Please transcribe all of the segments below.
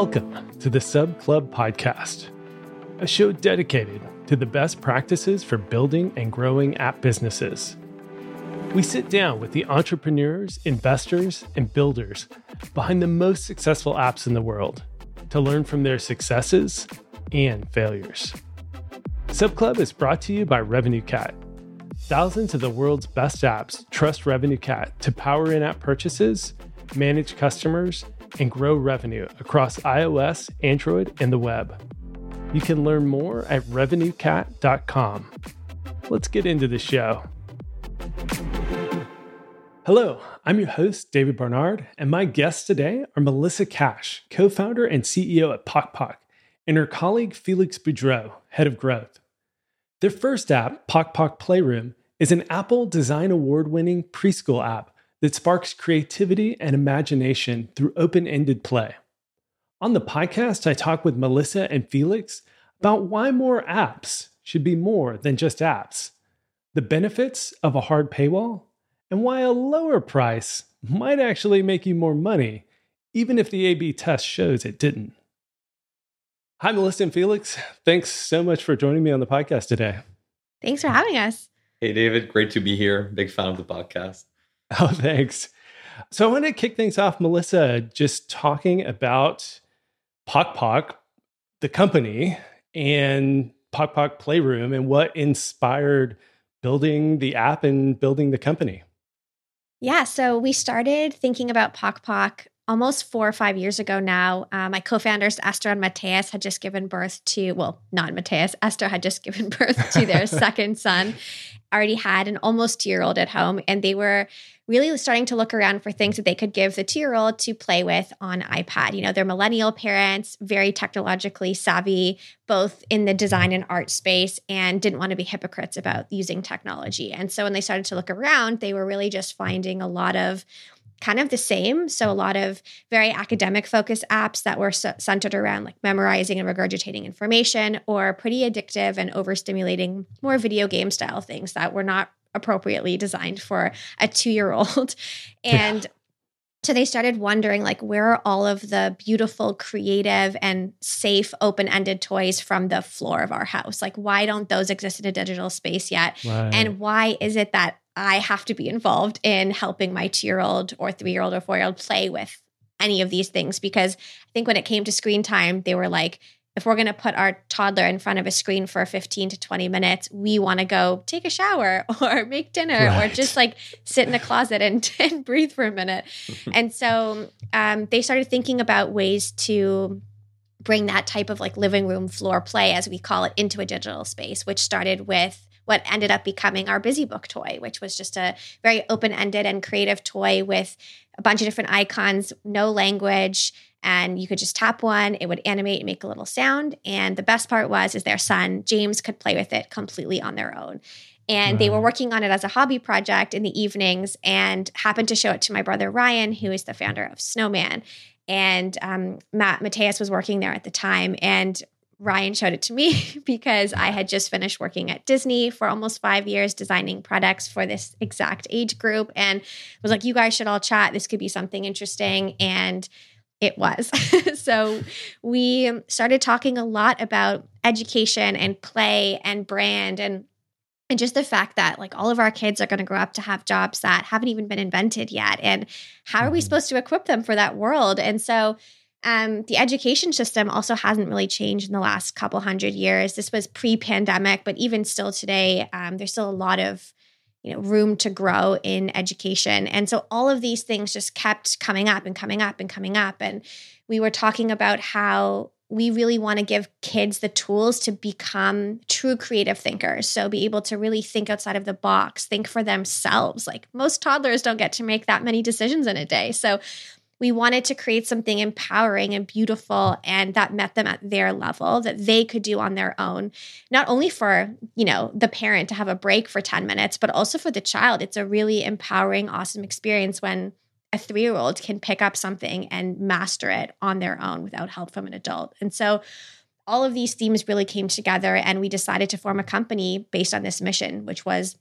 Welcome to the Sub Club Podcast, a show dedicated to the best practices for building and growing app businesses. We sit down with the entrepreneurs, investors, and builders behind the most successful apps in the world to learn from their successes and failures. Sub Club is brought to you by RevenueCat. Thousands of the world's best apps trust RevenueCat to power in app purchases, manage customers, and grow revenue across iOS, Android, and the web. You can learn more at revenuecat.com. Let's get into the show. Hello, I'm your host, David Barnard, and my guests today are Melissa Cash, co founder and CEO at Pok Pok, and her colleague Felix Boudreau, head of growth. Their first app, Pok Pok Playroom, is an Apple Design Award winning preschool app that sparks creativity and imagination through open ended play. On the podcast, I talk with Melissa and Felix about why more apps should be more than just apps, the benefits of a hard paywall, and why a lower price might actually make you more money, even if the A B test shows it didn't. Hi, Melissa and Felix. Thanks so much for joining me on the podcast today. Thanks for having us. Hey, David. Great to be here. Big fan of the podcast. Oh, thanks. So I want to kick things off, Melissa, just talking about Pok Pok, the company, and Pok Pok Playroom and what inspired building the app and building the company. Yeah, so we started thinking about Pok Pok almost four or five years ago now. Uh, my co-founders Esther and Mateus had just given birth to, well, not Mateus. Esther had just given birth to their second son. Already had an almost two-year-old at home, and they were really starting to look around for things that they could give the two year old to play with on iPad. You know, they're millennial parents, very technologically savvy, both in the design and art space, and didn't want to be hypocrites about using technology. And so when they started to look around, they were really just finding a lot of kind of the same. So, a lot of very academic focused apps that were centered around like memorizing and regurgitating information, or pretty addictive and overstimulating, more video game style things that were not appropriately designed for a two year old. And yeah. So they started wondering like where are all of the beautiful, creative and safe open-ended toys from the floor of our house? Like why don't those exist in a digital space yet? Right. And why is it that I have to be involved in helping my 2-year-old or 3-year-old or 4-year-old play with any of these things because I think when it came to screen time they were like if we're going to put our toddler in front of a screen for 15 to 20 minutes, we want to go take a shower or make dinner right. or just like sit in the closet and, and breathe for a minute. and so um, they started thinking about ways to bring that type of like living room floor play, as we call it, into a digital space, which started with what ended up becoming our busy book toy, which was just a very open ended and creative toy with a bunch of different icons, no language and you could just tap one it would animate and make a little sound. And the best part was is their son james could play with it completely on their own. And they were working on it as a hobby project in the evenings and happened to show it to my brother ryan who is the founder of snowman. And um, matt mateus was working there at the time and Ryan showed it to me because I had just finished working at Disney for almost five years, designing products for this exact age group, and was like, "You guys should all chat. This could be something interesting." And it was. so we started talking a lot about education and play and brand and and just the fact that like all of our kids are going to grow up to have jobs that haven't even been invented yet and how are we mm-hmm. supposed to equip them for that world and so um, the education system also hasn't really changed in the last couple hundred years this was pre-pandemic but even still today um, there's still a lot of you know room to grow in education and so all of these things just kept coming up and coming up and coming up and we were talking about how we really want to give kids the tools to become true creative thinkers. So, be able to really think outside of the box, think for themselves. Like most toddlers don't get to make that many decisions in a day. So, we wanted to create something empowering and beautiful and that met them at their level that they could do on their own not only for you know the parent to have a break for 10 minutes but also for the child. It's a really empowering awesome experience when a 3-year-old can pick up something and master it on their own without help from an adult. And so all of these themes really came together and we decided to form a company based on this mission which was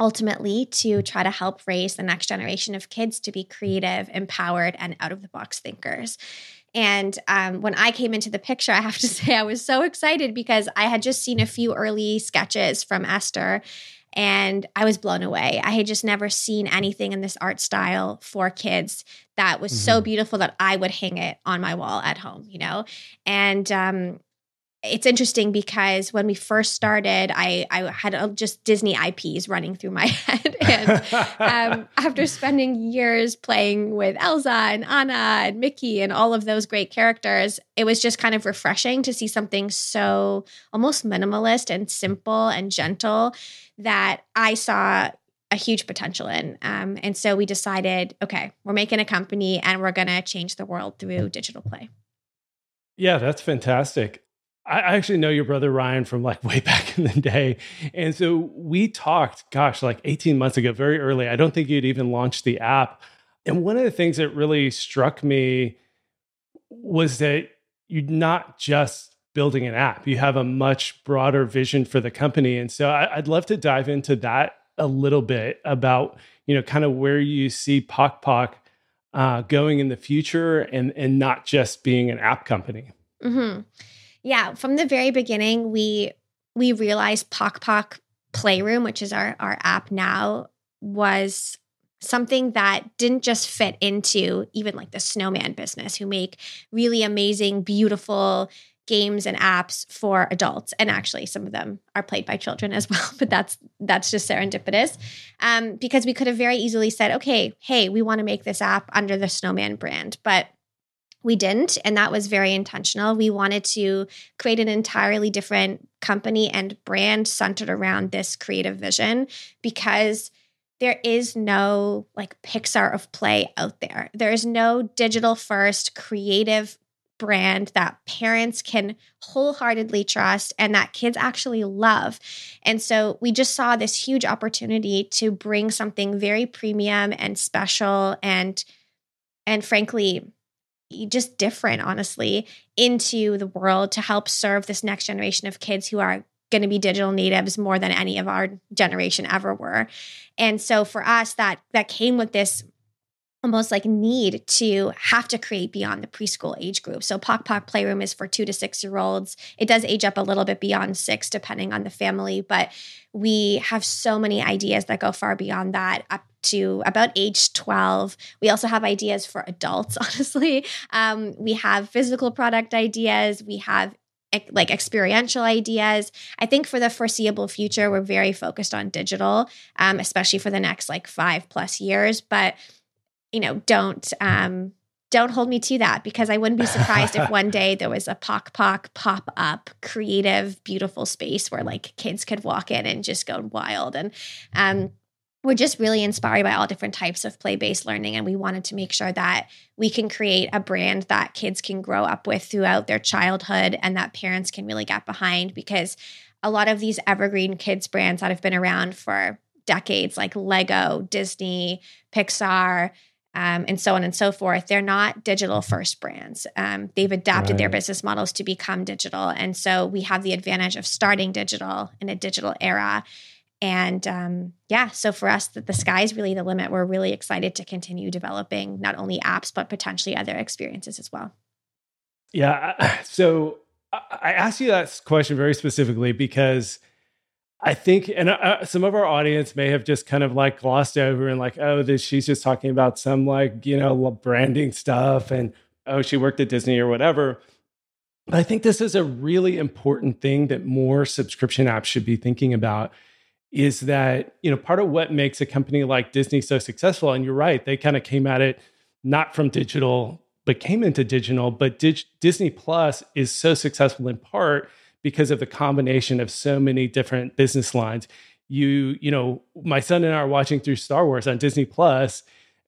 ultimately to try to help raise the next generation of kids to be creative, empowered, and out of the box thinkers. And um, when I came into the picture, I have to say I was so excited because I had just seen a few early sketches from Esther and I was blown away. I had just never seen anything in this art style for kids that was mm-hmm. so beautiful that I would hang it on my wall at home, you know? And um, it's interesting because when we first started, I, I had just Disney IPs running through my head. and um, after spending years playing with Elsa and Anna and Mickey and all of those great characters, it was just kind of refreshing to see something so almost minimalist and simple and gentle that I saw a huge potential in. Um, and so we decided okay, we're making a company and we're going to change the world through digital play. Yeah, that's fantastic. I actually know your brother Ryan from like way back in the day. And so we talked, gosh, like 18 months ago, very early. I don't think you'd even launched the app. And one of the things that really struck me was that you're not just building an app, you have a much broader vision for the company. And so I'd love to dive into that a little bit about, you know, kind of where you see Pok Pok uh, going in the future and, and not just being an app company. Mm-hmm. Yeah, from the very beginning, we we realized Pok Pok Playroom, which is our our app now, was something that didn't just fit into even like the snowman business who make really amazing beautiful games and apps for adults. And actually some of them are played by children as well but that's that's just serendipitous. Um, because we could have very easily said okay hey we want to make this app under the snowman brand. But we didn't and that was very intentional we wanted to create an entirely different company and brand centered around this creative vision because there is no like pixar of play out there there is no digital first creative brand that parents can wholeheartedly trust and that kids actually love. And so we just saw this huge opportunity to bring something very premium and special and and frankly just different, honestly, into the world to help serve this next generation of kids who are going to be digital natives more than any of our generation ever were. And so for us that that came with this almost like need to have to create beyond the preschool age group. So Pok Pok Playroom is for 2 to 6 year olds. It does age up a little bit beyond 6 depending on the family, but we have so many ideas that go far beyond that up to about age 12. We also have ideas for adults, honestly. Um, we have physical product ideas, we have like experiential ideas. I think for the foreseeable future, we're very focused on digital, um, especially for the next like five plus years. But you know, don't um, don't hold me to that because I wouldn't be surprised if one day there was a Pok Pok pop up creative, beautiful space where like kids could walk in and just go wild. And um, we're just really inspired by all different types of play based learning. And we wanted to make sure that we can create a brand that kids can grow up with throughout their childhood and that parents can really get behind because a lot of these evergreen kids brands that have been around for decades, like Lego, Disney, Pixar, um, and so on and so forth. They're not digital first brands. Um, they've adapted right. their business models to become digital. And so we have the advantage of starting digital in a digital era and um, yeah, so for us, the, the sky is really the limit. We're really excited to continue developing not only apps, but potentially other experiences as well. Yeah. So I asked you that question very specifically because I think, and uh, some of our audience may have just kind of like glossed over and like, oh, this she's just talking about some like you know branding stuff, and oh, she worked at Disney or whatever. But I think this is a really important thing that more subscription apps should be thinking about is that you know part of what makes a company like Disney so successful and you're right they kind of came at it not from digital but came into digital but Dig- Disney Plus is so successful in part because of the combination of so many different business lines you you know my son and I are watching through Star Wars on Disney Plus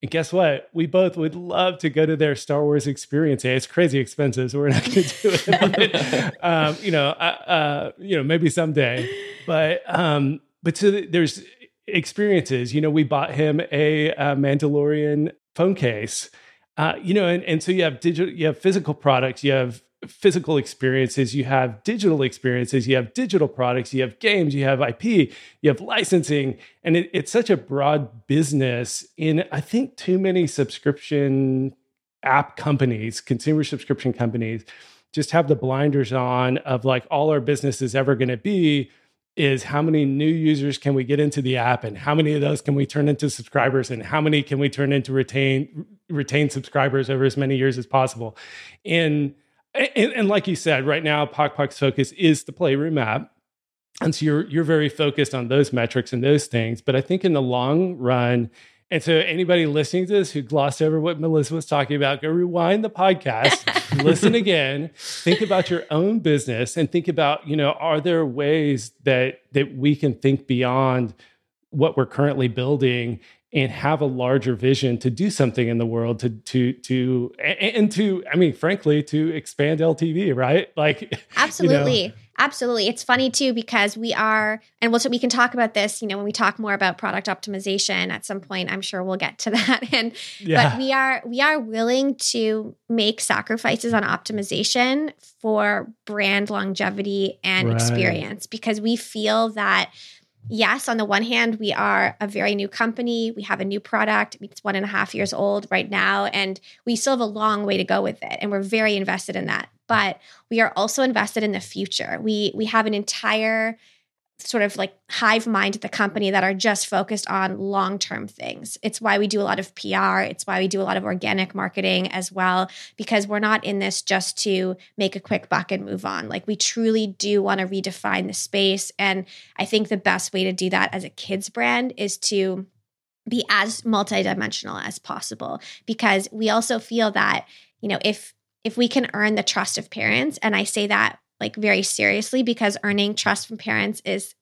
and guess what? We both would love to go to their Star Wars experience. It's crazy expensive, so we're not going to do it. um, you know, uh, uh, you know, maybe someday. But um, but so there's experiences. You know, we bought him a, a Mandalorian phone case. Uh, you know, and, and so you have digital, you have physical products, you have physical experiences, you have digital experiences, you have digital products, you have games, you have IP, you have licensing, and it, it's such a broad business. In I think too many subscription app companies, consumer subscription companies, just have the blinders on of like all our business is ever going to be is how many new users can we get into the app and how many of those can we turn into subscribers and how many can we turn into retain retain subscribers over as many years as possible. And and, and like you said right now Pok Pok's focus is the playroom app. And so you're you're very focused on those metrics and those things. But i think in the long run and so, anybody listening to this who glossed over what Melissa was talking about, go rewind the podcast, listen again, think about your own business, and think about, you know, are there ways that that we can think beyond what we're currently building and have a larger vision to do something in the world to to to and to i mean frankly to expand ltv right like absolutely you know. Absolutely it's funny too because we are and we'll we can talk about this you know when we talk more about product optimization at some point i'm sure we'll get to that and yeah. but we are we are willing to make sacrifices on optimization for brand longevity and right. experience because we feel that yes, on the one hand, we are a very new company. We have a new product. It's one and a half years old right now, and we still have a long way to go with it. And we're very invested in that. But we are also invested in the future. We we have an entire sort of like hive mind at the company that are just focused on long term things. It's why we do a lot of PR. It's why we do a lot of organic marketing as well, because we're not in this just to make a quick buck and move on. Like we truly do want to redefine the space. And I think the best way to do that as a kids brand is to be as multidimensional as possible because we also feel that, you know, if if we can earn the trust of parents and I say that like very seriously because earning trust from parents is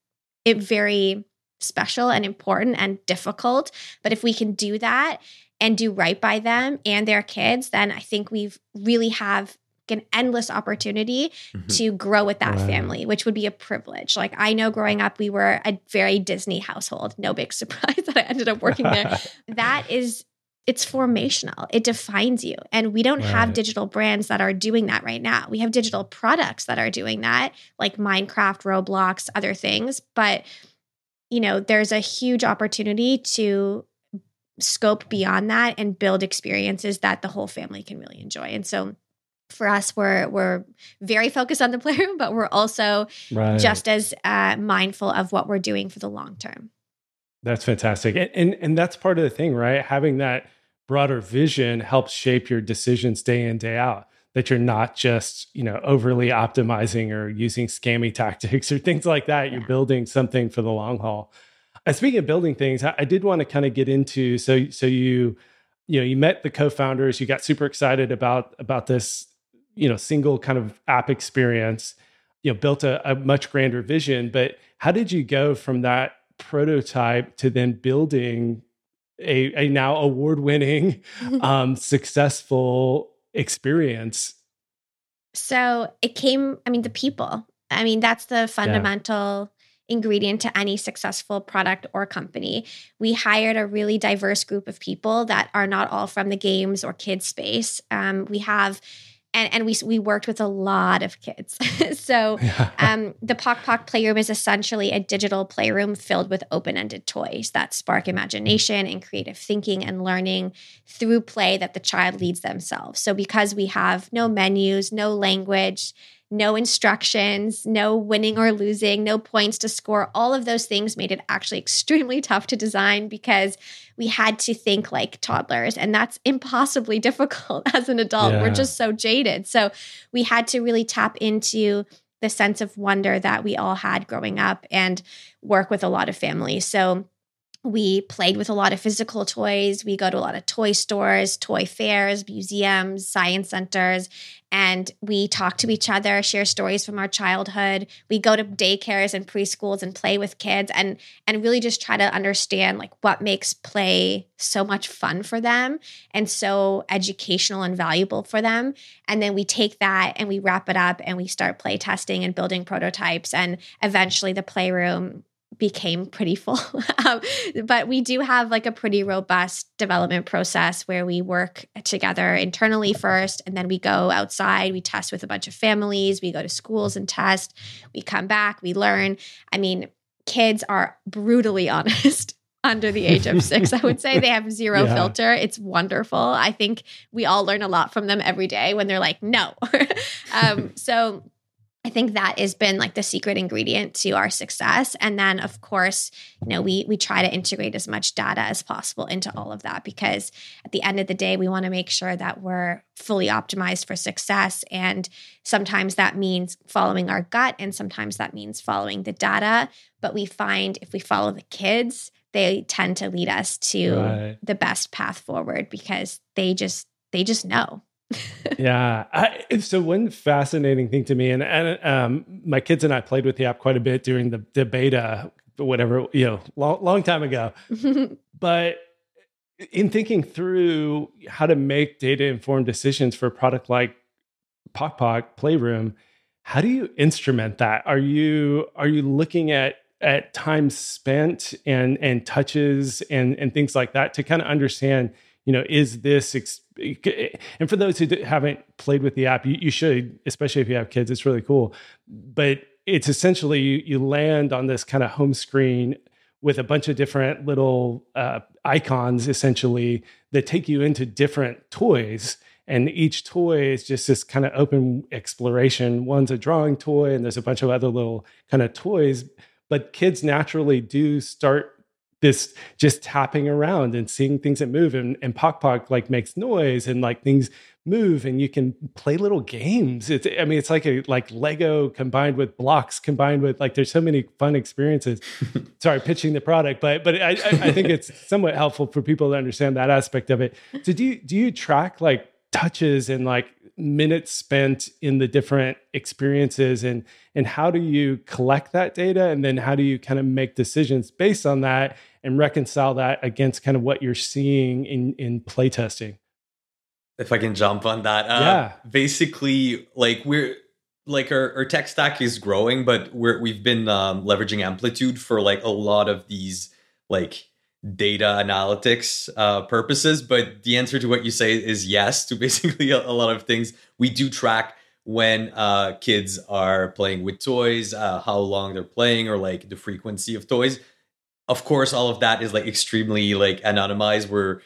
it very special and important and difficult. But if we can do that and do right by them and their kids, then I think we've really have an endless opportunity mm-hmm. to grow with that family, which would be a privilege. Like I know growing up, we were a very Disney household. No big surprise that I ended up working there. that is it's formational. It defines you. And we don't right. have digital brands that are doing that right now. We have digital products that are doing that, like Minecraft, Roblox, other things. But, you know, there's a huge opportunity to scope beyond that and build experiences that the whole family can really enjoy. And so for us, we're we're very focused on the playroom, but we're also right. just as uh, mindful of what we're doing for the long term. That's fantastic. And, and and that's part of the thing, right? Having that broader vision helps shape your decisions day in, day out. That you're not just, you know, overly optimizing or using scammy tactics or things like that. You're building something for the long haul. And speaking of building things, I, I did want to kind of get into so so you you know you met the co-founders you got super excited about about this you know single kind of app experience you know built a, a much grander vision but how did you go from that prototype to then building a, a now award winning, um, successful experience? So it came, I mean, the people. I mean, that's the fundamental yeah. ingredient to any successful product or company. We hired a really diverse group of people that are not all from the games or kids space. Um, we have and, and we we worked with a lot of kids. so um, the Pok Pok Playroom is essentially a digital playroom filled with open-ended toys that spark imagination and creative thinking and learning through play that the child leads themselves. So because we have no menus, no language, no instructions, no winning or losing, no points to score. All of those things made it actually extremely tough to design because we had to think like toddlers, and that's impossibly difficult as an adult. Yeah. We're just so jaded. So we had to really tap into the sense of wonder that we all had growing up and work with a lot of families. So we played with a lot of physical toys. We go to a lot of toy stores, toy fairs, museums, science centers, and we talk to each other, share stories from our childhood. We go to daycares and preschools and play with kids and and really just try to understand like what makes play so much fun for them and so educational and valuable for them. And then we take that and we wrap it up and we start play testing and building prototypes and eventually the playroom became pretty full. um, but we do have like a pretty robust development process where we work together internally first, and then we go outside, we test with a bunch of families, we go to schools and test, we come back, we learn. I mean, kids are brutally honest under the age of six. I would say they have zero Yeah. filter. It's wonderful. I think we all learn a lot from them every day when they're like, no. um, so I think that has been like the secret ingredient to our success. And then of course, you know, we we try to integrate as much data as possible into all of that because at the end of the day, we want to make sure that we're fully optimized for success. And sometimes that means following our gut, and sometimes that means following the data. But we find if we follow the kids, they tend to lead us to Right. the best path forward because they just they just know. Yeah. I, so one fascinating thing to me, and, and um, my kids and I played with the app quite a bit during the, the beta, whatever, you know, long, long time ago. But in thinking through how to make data informed decisions for a product like Pok Pok Playroom, how do you instrument that? Are you are you looking at at time spent and and touches and and things like that to kind of understand, you know, is this ex- and for those who haven't played with the app, you, you should, especially if you have kids. It's really cool, but it's essentially you, you land on this kind of home screen with a bunch of different little uh, icons essentially that take you into different toys. And each toy is just this kind of open exploration. One's a drawing toy and there's a bunch of other little kind of toys. But kids naturally do start this just tapping around and seeing things that move and, and Pok Pok like makes noise and like things move and you can play little games. It's i mean it's like a like lego combined with blocks combined with like there's so many fun experiences. Sorry pitching the product but but I, I i think it's somewhat helpful for people to understand that aspect of it. So do you do you track like touches and like minutes spent in the different experiences and and how do you collect that data and then how do you kind of make decisions based on that and reconcile that against kind of what you're seeing in in playtesting If I can jump on that. Uh, Yeah. Basically, like we're like our, our tech stack is growing, but we're we've been um, leveraging Amplitude for like a lot of these like data analytics uh, purposes. But the answer to what you say is yes to basically a, a lot of things. We do track when uh, kids are playing with toys, uh, how long they're playing, or like the frequency of toys. Of course, all of that is like extremely like anonymized. We're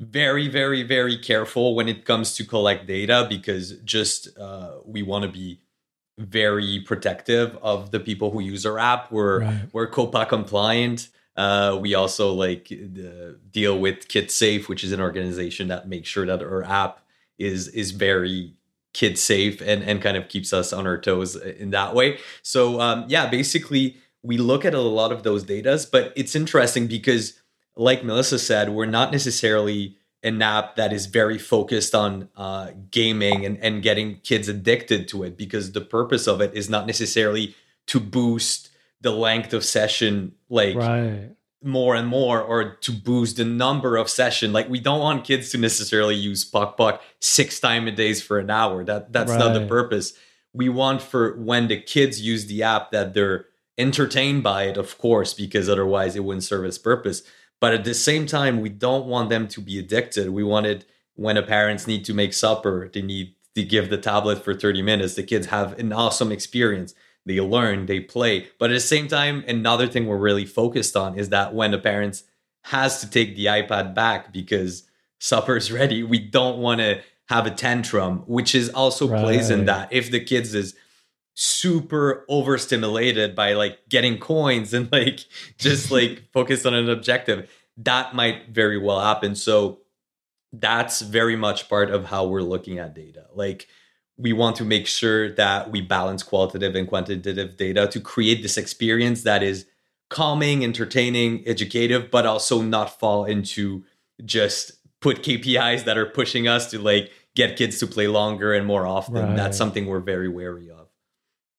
very very very careful when it comes to collect data because just uh, we want to be very protective of the people who use our app we're Right. we're COPPA compliant uh, we also like the, deal with kid safe which is an organization that makes sure that our app is is very kid safe and and kind of keeps us on our toes in that way so um, yeah basically we look at a lot of those datas but it's interesting because like Melissa said, we're not necessarily an app that is very focused on uh, gaming and, and getting kids addicted to it because the purpose of it is not necessarily to boost the length of session like right. more and more or to boost the number of session. Like we don't want kids to necessarily use Pok Pok six time a days for an hour. That that's not the purpose. We want for when the kids use the app that they're entertained by it of course because otherwise it wouldn't serve its purpose. But at the same time we don't want them to be addicted. We wanted when a parents need to make supper they need to give the tablet for 30 minutes the kids have an awesome experience they learn they play. But at the same time another thing we're really focused on is that when the parents has to take the ipad back because supper's ready we don't want to have a tantrum which is also plays in that. If the kids is super overstimulated by like getting coins and like just like focused on an objective. That might very well happen. So that's very much part of how we're looking at data. Like we want to make sure that we balance qualitative and quantitative data to create this experience that is calming entertaining educative but also not fall into just put kpis that are pushing us to like get kids to play longer and more often. Right. that's something we're very wary of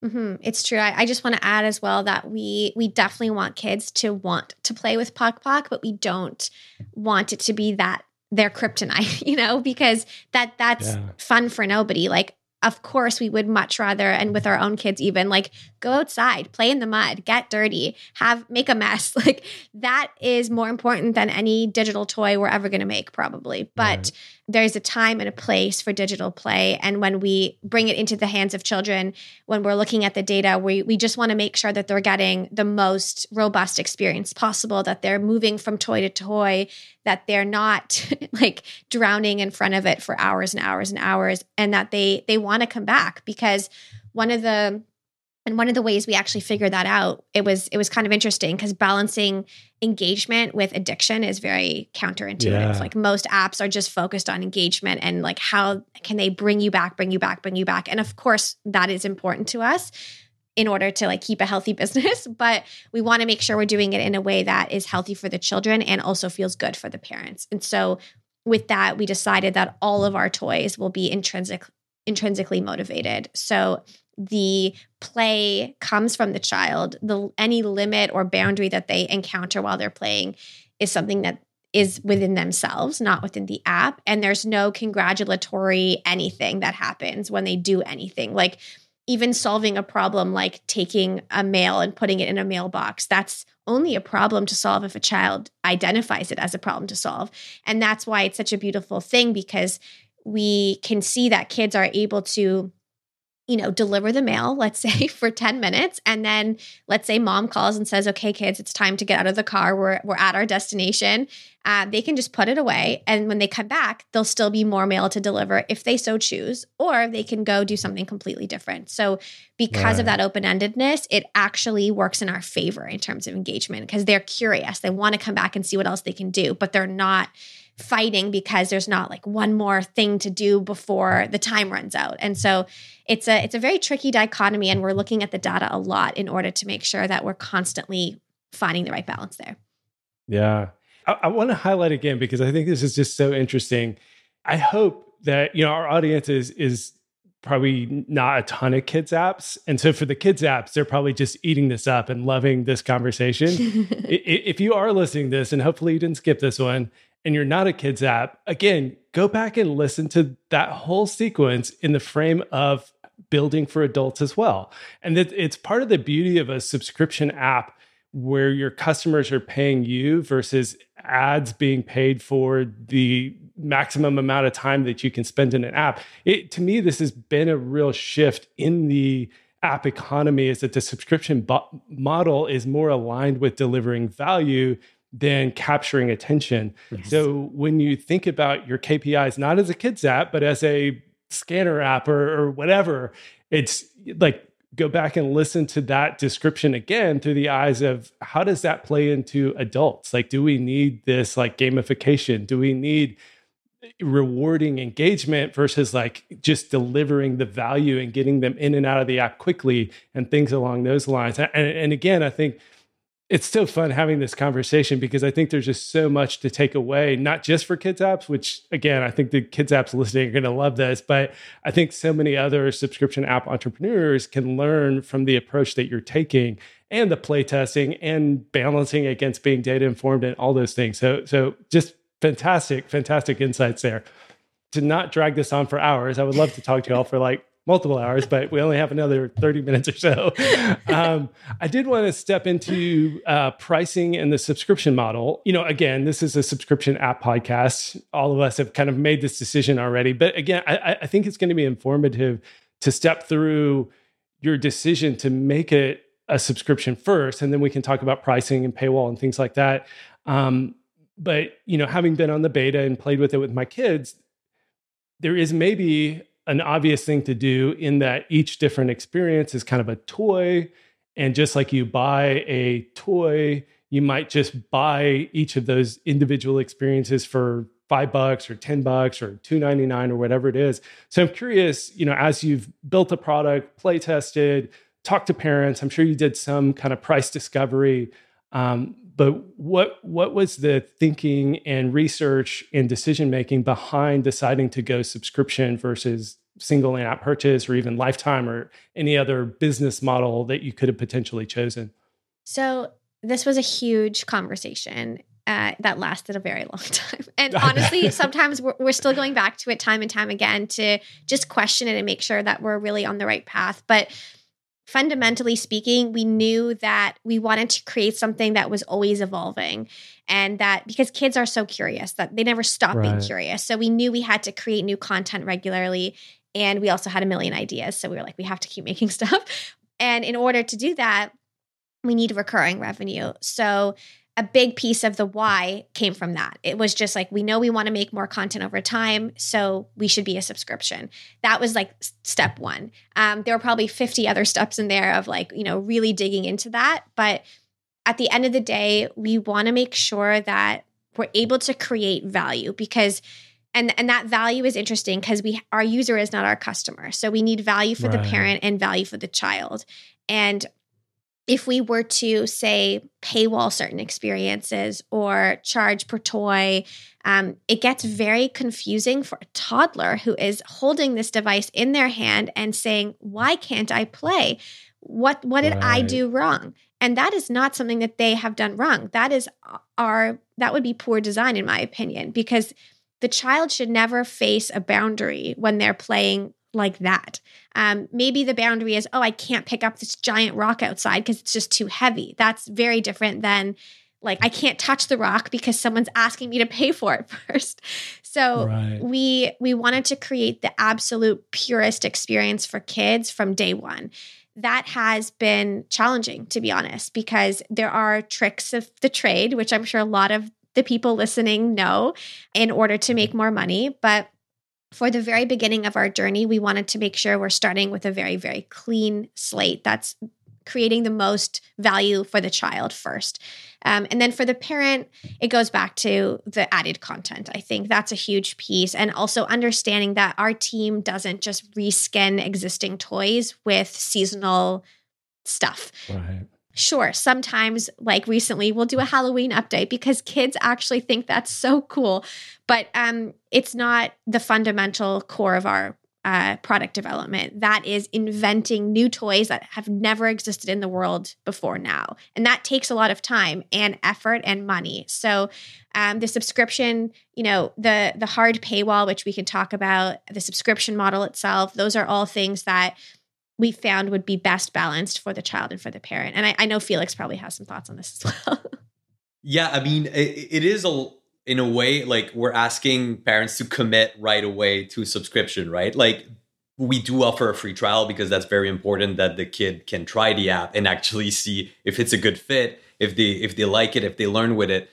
hmm It's true. I, I just want to add as well that we we definitely want kids to want to play with Pok Pok, but we don't want it to be that their kryptonite, you know, because that that's Yeah. fun for nobody. Like, of course, we would much rather, and with our own kids, even like go outside, play in the mud, get dirty, have make a mess. Like that is more important than any digital toy we're ever going to make, probably. But Right. There's a time and a place for digital play. And when we bring it into the hands of children, when we're looking at the data, we, we just want to make sure that they're getting the most robust experience possible, that they're moving from toy to toy, that they're not like drowning in front of it for hours and hours and hours, and that they they want to come back because one of the and one of the ways we actually figured that out it was it was kind of interesting because balancing engagement with addiction is very counterintuitive. Yeah. like most apps are just focused on engagement and like how can they bring you back bring you back bring you back. And of course that is important to us in order to like keep a healthy business but we want to make sure we're doing it in a way that is healthy for the children and also feels good for the parents. And so with that we decided that all of our toys will be intrinsic intrinsically motivated. So the play comes from the child the any limit or boundary that they encounter while they're playing is something that is within themselves not within the app. And there's no congratulatory anything that happens when they do anything. Like even solving a problem like taking a mail and putting it in a mailbox that's only a problem to solve if a child identifies it as a problem to solve. And that's why it's such a beautiful thing because we can see that kids are able to you know, deliver the mail, let's say for 10 minutes. And then let's say mom calls and says, okay, kids, it's time to get out of the car. We're, we're at our destination. Uh, they can just put it away. And when they come back, there'll still be more mail to deliver if they so choose, or they can go do something completely different. So, because right. of that open endedness, it actually works in our favor in terms of engagement because they're curious. They want to come back and see what else they can do, but they're not fighting because there's not like one more thing to do before the time runs out. And so it's a it's a very tricky dichotomy and we're looking at the data a lot in order to make sure that we're constantly finding the right balance there. Yeah. I, I want to highlight again because I think this is just so interesting. I hope that you know our audience is is probably not a ton of kids apps and so for the kids apps they're probably just eating this up and loving this conversation if you are listening to this and hopefully you didn't skip this one and you're not a kids app, again, go back and listen to that whole sequence in the frame of building for adults as well. And that it's part of the beauty of a subscription app where your customers are paying you versus ads being paid for the maximum amount of time that you can spend in an app. It to me this has been a real shift in the app economy is that the subscription bo- model is more aligned with delivering value than capturing attention. Yes. So when you think about your KPIs, not as a kids app, but as a scanner app or, or whatever, it's like go back and listen to that description again through the eyes of how does that play into adults? Like, do we need this like gamification? Do we need rewarding engagement versus like just delivering the value and getting them in and out of the app quickly and things along those lines? And, and again, I think it's still fun having this conversation because I think there's just so much to take away, not just for kids apps, which again, I think the kids apps listening are going to love this, but I think so many other subscription app entrepreneurs can learn from the approach that you're taking and the play testing and balancing against being data informed and all those things. So, so just fantastic, fantastic insights there. To not drag this on for hours, I would love to talk to y'all for like multiple hours, but we only have another 30 minutes or so. Um, I did want to step into uh, pricing and the subscription model. You know, again, this is a subscription app podcast. All of us have kind of made this decision already. But again, I, I think it's going to be informative to step through your decision to make it a subscription first, and then we can talk about pricing and paywall and things like that. Um, but you know, having been on the beta and played with it with my kids, there is maybe an obvious thing to do in that each different experience is kind of a toy. And just like you buy a toy, you might just buy each of those individual experiences for five bucks or 10 bucks or 299 or whatever it is. So I'm curious, you know, as you've built a product, play tested, talked to parents, I'm sure you did some kind of price discovery. Um, but what what was the thinking and research and decision making behind deciding to go subscription versus single in app purchase or even lifetime or any other business model that you could have potentially chosen? So, this was a huge conversation uh, that lasted a very long time. And honestly, sometimes we're, we're, still going back to it time and time again to just question it and make sure that we're really on the right path. But fundamentally speaking, we knew that we wanted to create something that was always evolving. And that because kids are so curious that they never stop right. being curious. So we knew we had to create new content regularly. And we also had a million ideas. So we were like, we have to keep making stuff. And in order to do that, we need recurring revenue. So a big piece of the why came from that. It was just like, we know we want to make more content over time, so we should be a subscription. That was like step one. Um, there were probably 50 other steps in there of like, you know, really digging into that. But at the end of the day, we want to make sure that we're able to create value because and and that value is interesting because we our user is not our customer so we need value for right. the parent and value for the child and if we were to say paywall certain experiences or charge per toy, um, it gets very confusing for a toddler who is holding this device in their hand and saying, "Why can't I play? What what did right. I do wrong?" And that is not something that they have done wrong. That is our that would be poor design in my opinion because the child should never face a boundary when they're playing like that. Um, maybe the boundary is, oh, I can't pick up this giant rock outside because it's just too heavy. That's very different than like I can't touch the rock because someone's asking me to pay for it first. So right. we we wanted to create the absolute purest experience for kids from day one. That has been challenging to be honest because there are tricks of the trade which I'm sure a lot of the people listening know in order to make more money, but for the very beginning of our journey, we wanted to make sure we're starting with a very, very clean slate that's creating the most value for the child first. Um, and then for the parent, it goes back to the added content. I think that's a huge piece. And also understanding that our team doesn't just reskin existing toys with seasonal stuff. Right. Sure, sometimes, like recently, we'll do a Halloween update because kids actually think that's so cool. But um, it's not the fundamental core of our uh, product development. That is inventing new toys that have never existed in the world before now, and that takes a lot of time and effort and money. So, um, the subscription, you know, the the hard paywall, which we can talk about, the subscription model itself, those are all things that we found would be best balanced for the child and for the parent. And I, I know Felix probably has some thoughts on this as well. yeah, I mean, it, it is a in a way like we're asking parents to commit right away to a subscription, right? Like we do offer a free trial because that's very important that the kid can try the app and actually see if it's a good fit, if they if they like it, if they learn with it.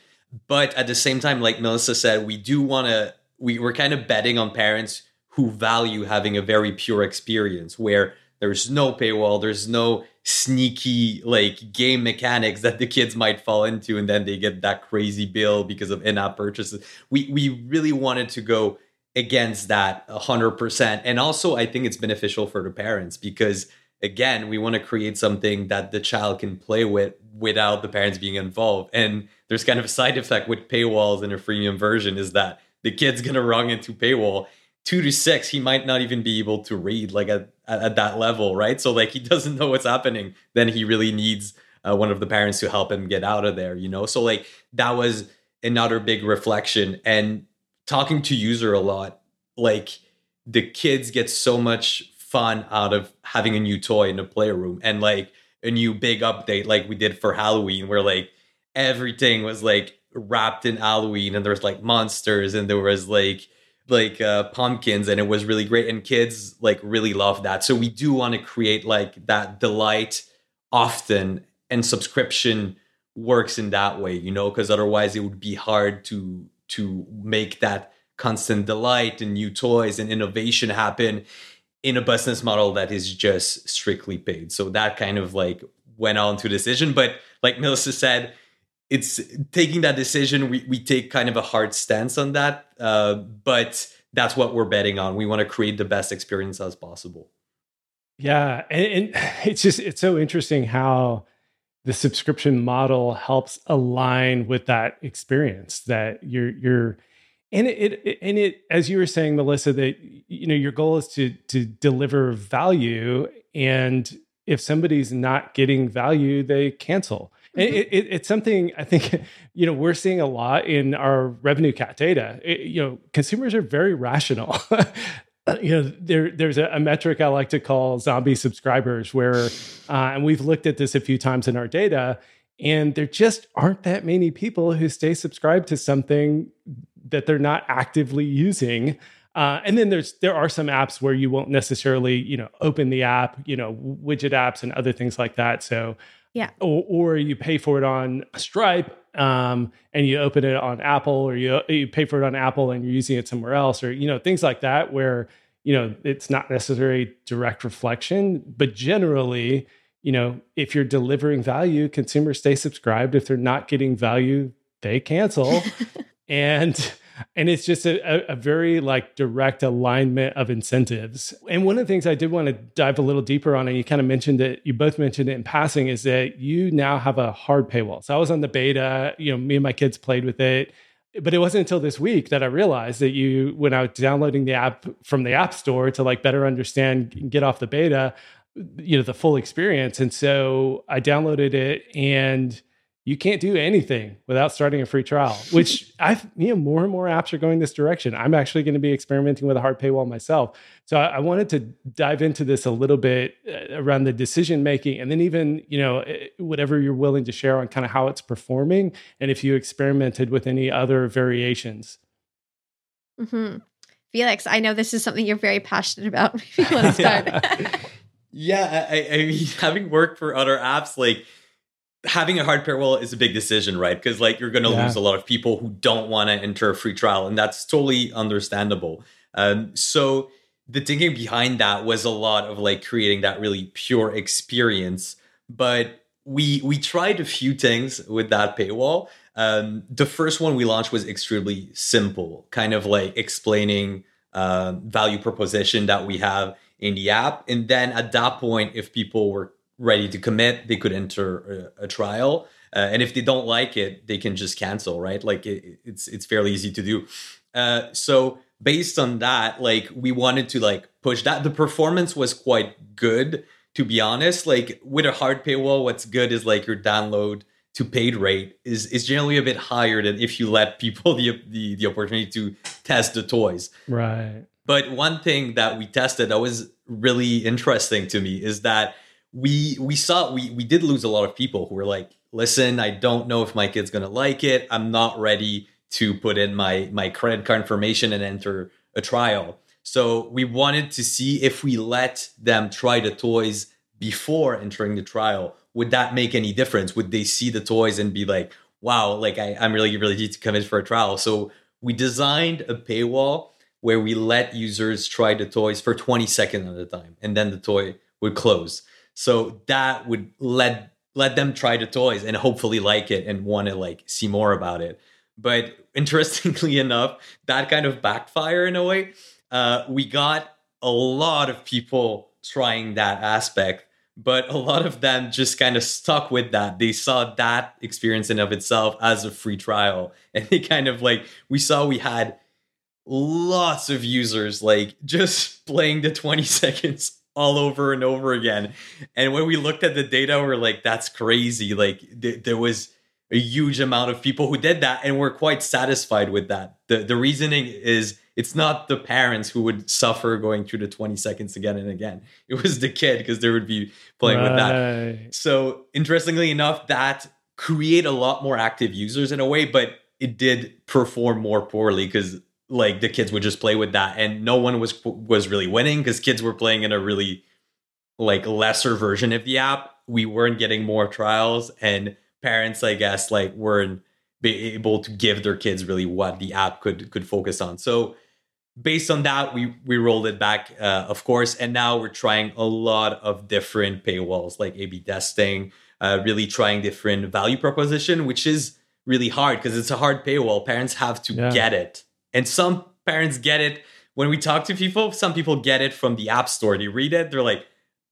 But at the same time, like Melissa said, we do want to we, we're kind of betting on parents who value having a very pure experience where there's no paywall. There's no sneaky like game mechanics that the kids might fall into, and then they get that crazy bill because of in-app purchases. We we really wanted to go against that 100%. And also, I think it's beneficial for the parents because again, we want to create something that the child can play with without the parents being involved. And there's kind of a side effect with paywalls in a freemium version is that the kid's gonna run into paywall two to six, he might not even be able to read like at, at, that level, right? So like he doesn't know what's happening. Then he really needs uh, one of the parents to help him get out of there, you know? So like that was another big reflection. And talking to user a lot, like the kids get so much fun out of having a new toy in the playroom and like a new big update like we did for Halloween where like everything was like wrapped in Halloween and there was like monsters and there was like like uh, pumpkins and it was really great and kids like really love that. So we do want to create like that delight often and subscription works in that way you know because otherwise it would be hard to to make that constant delight and new toys and innovation happen in a business model that is just strictly paid. So that kind of like went on to decision but like melissa said it's taking that decision. We, we take kind of a hard stance on that, uh, but that's what we're betting on. We want to create the best experience as possible. Yeah, and, and it's just it's so interesting how the subscription model helps align with that experience that you're you're and it, it, and it as you were saying melissa that you know your goal is to to deliver value and if somebody's not getting value they cancel Mm-hmm. It, it, it's something I think you know we're seeing a lot in our RevenueCat data. It, you know, consumers are very rational. you know there there's a, a, metric i like to call zombie subscribers where uh, and we've looked at this a few times in our data and there just aren't that many people who stay subscribed to something that they're not actively using uh, and then there's there are some apps where you won't necessarily you know open the app you know widget apps and other things like that. So yeah. or, or you pay for it on stripe um, and you open it on apple or you, you pay for it on apple and you're using it somewhere else or you know things like that where you know it's not necessarily direct reflection. But generally you know if you're delivering value consumers stay subscribed. If they're not getting value they cancel. And and it's just a, a, very like direct alignment of incentives. And one of the things i did want to dive a little deeper on and you kind of mentioned it you both mentioned it in passing is that you now have a hard paywall. So i was on the beta you know me and my kids played with it. But it wasn't until this week that i realized that you when i was downloading the app from the app store to like better understand and get off the beta you know the full experience. And so i downloaded it and you can't do anything without starting a free trial, which I, you know, more and more apps are going this direction. I'm actually going to be experimenting with a hard paywall myself. So I, I wanted to dive into this a little bit uh, around the decision making, and then even you know eh, whatever you're willing to share on kind of how it's performing, and if you experimented with any other variations. Mm-hmm. Felix, I know this is something you're very passionate about. Maybe you want to start. yeah, I, I mean, having worked for other apps, like having a hard paywall is a big decision, right? Because like you're going to yeah. lose a lot of people who don't want to enter a free trial, and that's totally understandable. Um, so the thinking behind that was a lot of like creating that really pure experience, but we we tried a few things with that paywall. Um, the first one we launched was extremely simple, kind of like explaining uh, value proposition that we have in the app, and then at that point, if people were ready to commit, they could enter a, a trial. Uh, and if they don't like it, they can just cancel, right? Like it, it's it's fairly easy to do. Uh, so based on that, like we wanted to like push that. The performance was quite good, to be honest. Like with a hard paywall, what's good is like your download to paid rate is is generally a bit higher than if you let people the the, the opportunity to test the toys. Right. But one thing that we tested that was really interesting to me is that we we saw we we did lose a lot of people who were like listen i don't know if my kid's to like it. I'm not ready to put in my my credit card information and enter a trial. So we wanted to see if we let them try the toys before entering the trial. Would that make any difference? Would they see the toys and be like wow like I, i'm really really need to come in for a trial. So we designed a paywall where we let users try the toys for 20 seconds at a time and then the toy would close so that would let let them try the toys and hopefully like it and want to like see more about it. But interestingly enough, that kind of backfire in a way. Uh, we got a lot of people trying that aspect, but a lot of them just kind of stuck with that. They saw that experience in of itself as a free trial, and they kind of like we saw we had lots of users like just playing the 20 seconds all over and over again. And when we looked at the data, we're like, that's crazy. Like th- there was a huge amount of people who did that, and we're quite satisfied with that. The the reasoning is it's not the parents who would suffer going through the 20 seconds again and again. It was the kid because they would be playing right. with that. So interestingly enough, that create a lot more active users in a way, but it did perform more poorly because like the kids would just play with that and no one was was really winning because kids were playing in a really like lesser version of the app. We weren't getting more trials and parents i guess like weren't be able to give their kids really what the app could could focus on. So based on that we we rolled it back uh, of course and now we're trying a lot of different paywalls like a b testing uh, really trying different value proposition which is really hard because it's a hard paywall. Parents have to yeah. get it and some parents get it when we talk to people. Some people get it from the app store. They read it, they're like,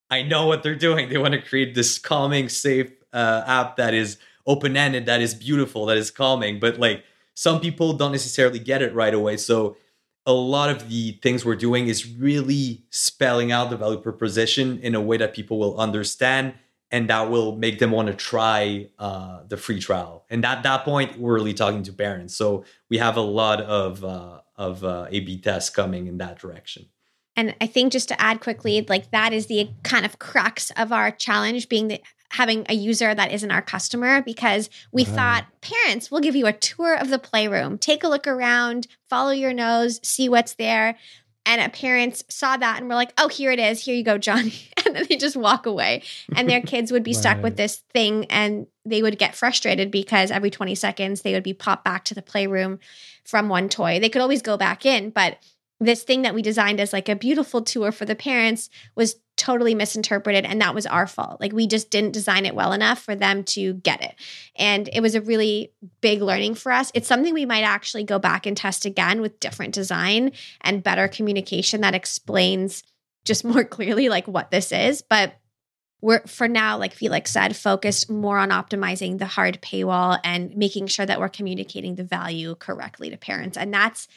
I know what they're doing. They want to create this calming, safe uh, app that is open ended, that is beautiful, that is calming. But like some people don't necessarily get it right away. So a lot of the things we're doing is really spelling out the value proposition in a way that people will understand and that will make them want to try uh, the free trial. And at that point, we're really talking to parents. So we have a lot of uh, of uh, A/B tests coming in that direction. And I think just to add quickly, like that is the kind of crux of our challenge being the having a user that isn't our customer because we right. thought parents will give you a tour of the playroom, take a look around, follow your nose, see what's there. And parents saw that and were like, oh, here it is. Here you go, Johnny. And then they just walk away. And their kids would be right. stuck with this thing and they would get frustrated because every 20 seconds they would be popped back to the playroom from one toy. They could always go back in, but this thing that we designed as like a beautiful tour for the parents was totally misinterpreted and that was our fault. Like we just didn't design it well enough for them to get it. And it was a really big learning for us. It's something we might actually go back and test again with different design and better communication that explains just more clearly like what this is. But we're for now like felix said focused more on optimizing the hard paywall and making sure that we're communicating the value correctly to parents. And that's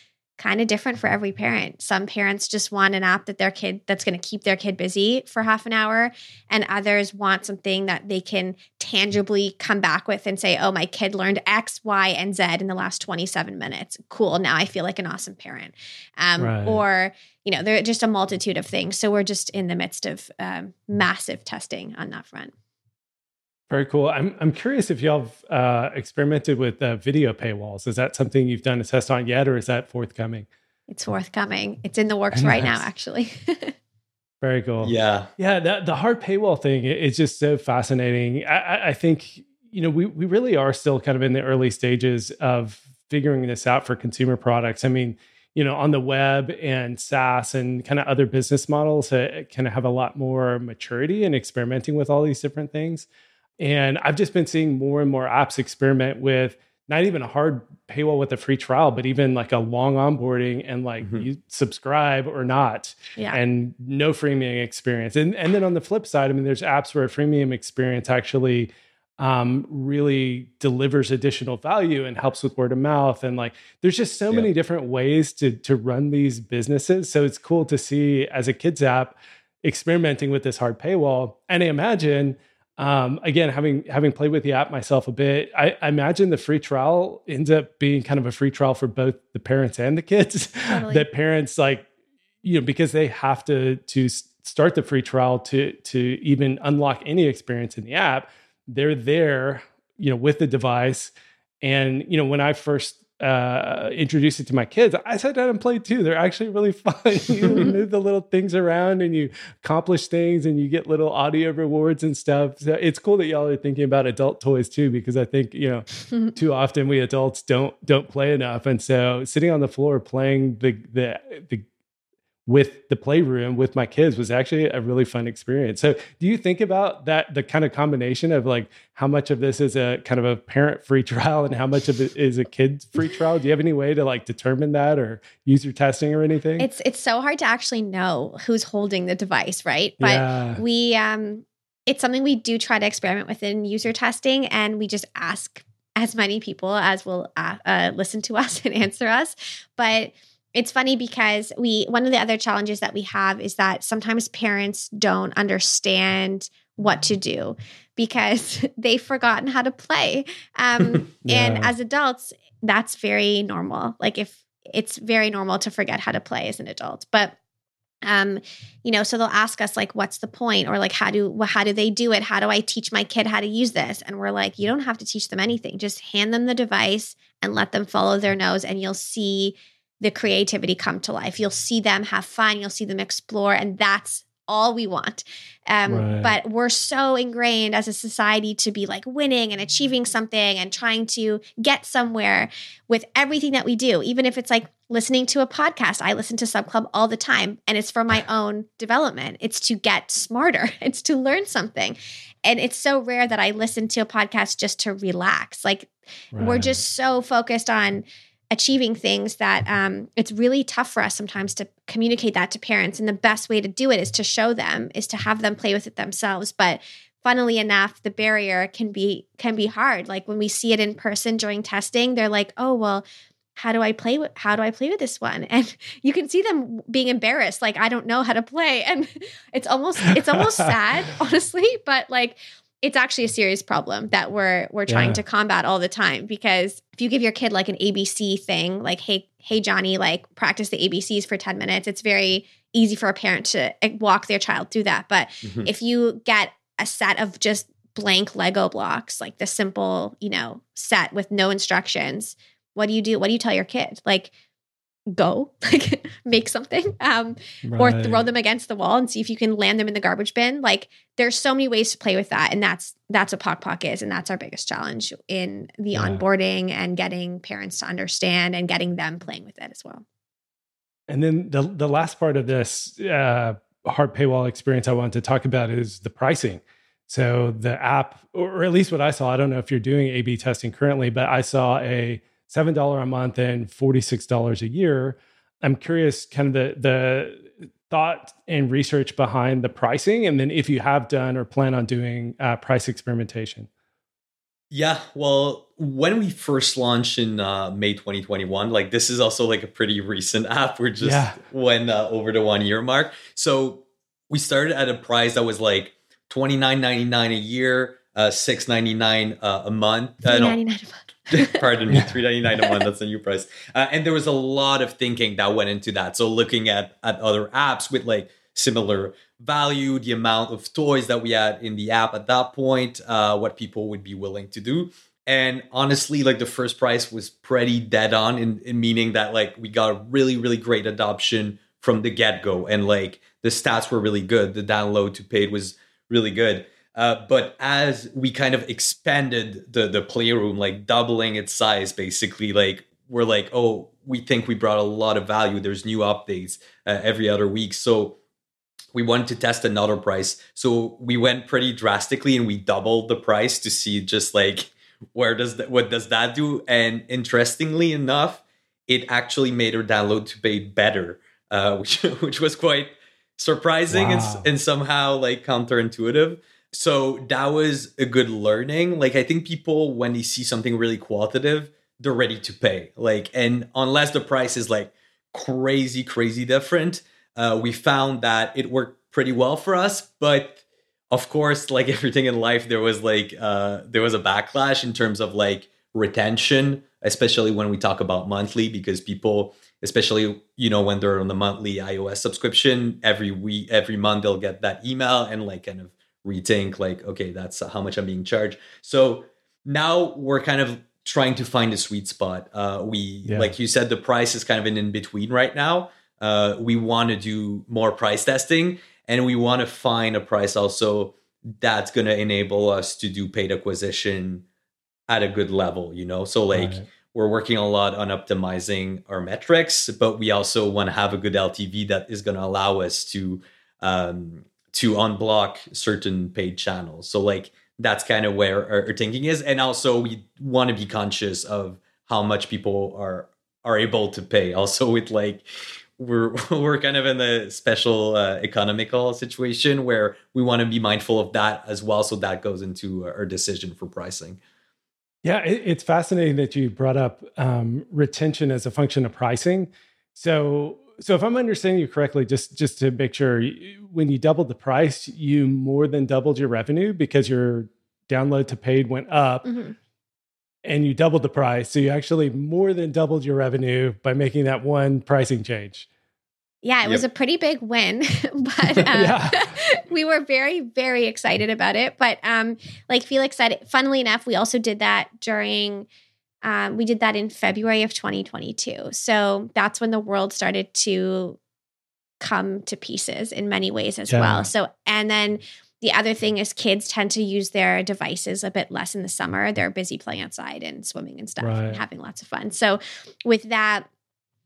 kind of different for every parent. Some parents just want an app that their kid that's going to keep their kid busy for half an hour and others want something that they can tangibly come back with and say, "Oh, my kid learned X, Y, and Z in the last 27 minutes. Cool. Now I feel like an awesome parent." Um, right. or you know, there are just a multitude of things. So we're just in the midst of um, massive testing on that front. Very cool. I'm I'm curious if y'all have uh, experimented with uh, video paywalls. Is that something you've done a test on yet, or is that forthcoming? It's forthcoming. It's in the works right now, actually. Very cool. Yeah, yeah. The, the hard paywall thing is just so fascinating. I, I think you know we we really are still kind of in the early stages of figuring this out for consumer products. I mean, you know, on the web and SaaS and kind of other business models, uh, kind of have a lot more maturity and experimenting with all these different things. And I've just been seeing more and more apps experiment with not even a hard paywall with a free trial, but even like a long onboarding and like mm-hmm. you subscribe or not, yeah. and no freemium experience. And and then on the flip side, I mean, there's apps where a freemium experience actually um, really delivers additional value and helps with word of mouth. And like, there's just so yeah. many different ways to to run these businesses. So it's cool to see as a kids app experimenting with this hard paywall. And I imagine um, again, having having played with the app myself a bit, I, I, imagine the free trial ends up being kind of a free trial for both the parents and the kids. Totally. that parents like, you know, because they have to to start the free trial to to even unlock any experience in the app. They're there, you know, with the device. And you know, when I first uh, introduce it to my kids, I sat down and played too. They're actually really fun. you move the little things around and you accomplish things and you get little audio rewards and stuff. So it's cool that y'all are thinking about adult toys too, because I think, you know, too often we adults don't don't play enough. And so sitting on the floor playing the the the with the playroom with my kids was actually a really fun experience. So, do you think about that the kind of combination of like how much of this is a kind of a parent free trial and how much of it is a kid free trial? Do you have any way to like determine that or user testing or anything? It's it's so hard to actually know who's holding the device, right? But yeah. we um it's something we do try to experiment with in user testing and we just ask as many people as will uh, uh, listen to us and answer us. But it's funny because we one of the other challenges that we have is that sometimes parents don't understand what to do because they've forgotten how to play. Um, yeah. and as adults that's very normal. Like if it's very normal to forget how to play as an adult. But um you know so they'll ask us like what's the point? or like how do how do they do it? How do i teach my kid how to use this? And we're like you don't have to teach them anything. Just hand them the device and let them follow their nose and you'll see the creativity come to life. You'll see them have fun, you'll see them explore, and that's all we want. Um, right. But we're so ingrained as a society to be like winning and achieving something and trying to get somewhere with everything that we do, even if it's like listening to a podcast. I listen to Sub Club all the time, and it's for my own development. It's to get smarter, it's to learn something. And it's so rare that I listen to a podcast just to relax. Like, right. we're just so focused on achieving things that um, it's really tough for us sometimes to communicate that to parents. And the best way to do it is to show them is to have them play with it themselves. But funnily enough the barrier can be can be hard. Like when we see it in person during testing they're like oh well how do i play with how do i play with this one? And you can see them being embarrassed like i don't know how to play. And it's almost it's almost sad honestly. But like it's actually a serious problem that we're we're trying Yeah. to combat all the time because if you give your kid like an ABC thing, like hey hey Johnny, like practice the ABCs for 10 minutes, it's very easy for a parent to eh, walk their child through that. But Mhm. if you get a set of just blank Lego blocks, like the simple, you know, set with no instructions, what do you do? What do you tell your kid? Like go, like make something. Um or throw them against the wall and see if you can land them in the garbage bin. Like there's so many ways to play with that, and that's that's what Pok Pok is, and that's our biggest challenge in the Yeah. onboarding and getting parents to understand and getting them playing with it as well. And then the the last part of this uh, hard paywall experience I want to talk about is the pricing. So the app, or at least what I saw, I don't know if you're doing A/B testing currently, but I saw a seven dollar a month and forty six dollars a year. I'm curious, kind of the the thought and research behind the pricing, and then if you have done or plan on doing uh, price experimentation. Yeah, well, when we first launched in uh, May 2021, like this is also like a pretty recent app. We're just Yeah. went uh, over the one year mark. So we started at a price that was like twenty nine ninety nine a year, uh, six ninety nine uh, a month. Uh, no, $3.99 a month. pardon me, three ninety nine a month. That's the new price. Uh, and there was a lot of thinking that went into that. So looking at at other apps with like similar value, the amount of toys that we had in the app at that point, uh, what people would be willing to do. And honestly, like the first price was pretty dead on in, in meaning that like we got really, really great adoption from the get go. And like the stats were really good. The download to paid was really good. Uh, but as we kind of expanded the the playroom, like doubling its size, basically, like we're like, oh, we think we brought a lot of value. There's new updates uh, every other week, so we wanted to test another price. So we went pretty drastically and we doubled the price to see just like where does that what does that do? And interestingly enough, it actually made our download to pay better, uh, which which was quite surprising and, Wow. and somehow like counterintuitive. So that was a good learning. Like I think people when they see something really qualitative, they're ready to pay. Like and unless the price is like crazy crazy different, uh, we found that it worked pretty well for us. But of course, like everything in life, there was like uh, there was a backlash in terms of like retention, especially when we talk about monthly, because people, especially you know when they're on the monthly iOS subscription, every week, every month they'll get that email and like kind of rethink like, okay, that's how much I'm being charged. So now we're kind of trying to find a sweet spot. Uh, we, Yeah. like you said, the price is kind of an in between right now. Uh, we want to do more price testing and we want to find a price also that's going to enable us to do paid acquisition at a good level, you know? So, like, Right. we're working a lot on optimizing our metrics, but we also want to have a good LTV that is going to allow us to um, to unblock certain paid channels. So like that's kind of where our, our thinking is, and also we want to be conscious of how much people are are able to pay. Also with like we're we're kind of in a special uh, economical situation where we want to be mindful of that as well. So that goes into our decision for pricing. Yeah, it, it's fascinating that you brought up um, retention as a function of pricing. So, so if I'm understanding you correctly, just just to make sure, when you doubled the price, you more than doubled your revenue because your download to paid went up, Mhm. and you doubled the price. So you actually more than doubled your revenue by making that one pricing change. Yeah, it was a pretty big win, but Yeah. we were very, very excited about it. But um, like Felix said, funnily enough, we also did that during. Um, we did that in February of 2022. So that's when the world started to come to pieces in many ways as Yeah. well. So, and then the other thing is kids tend to use their devices a bit less in the summer. They're busy playing outside and swimming and stuff Right. and having lots of fun. So, with that,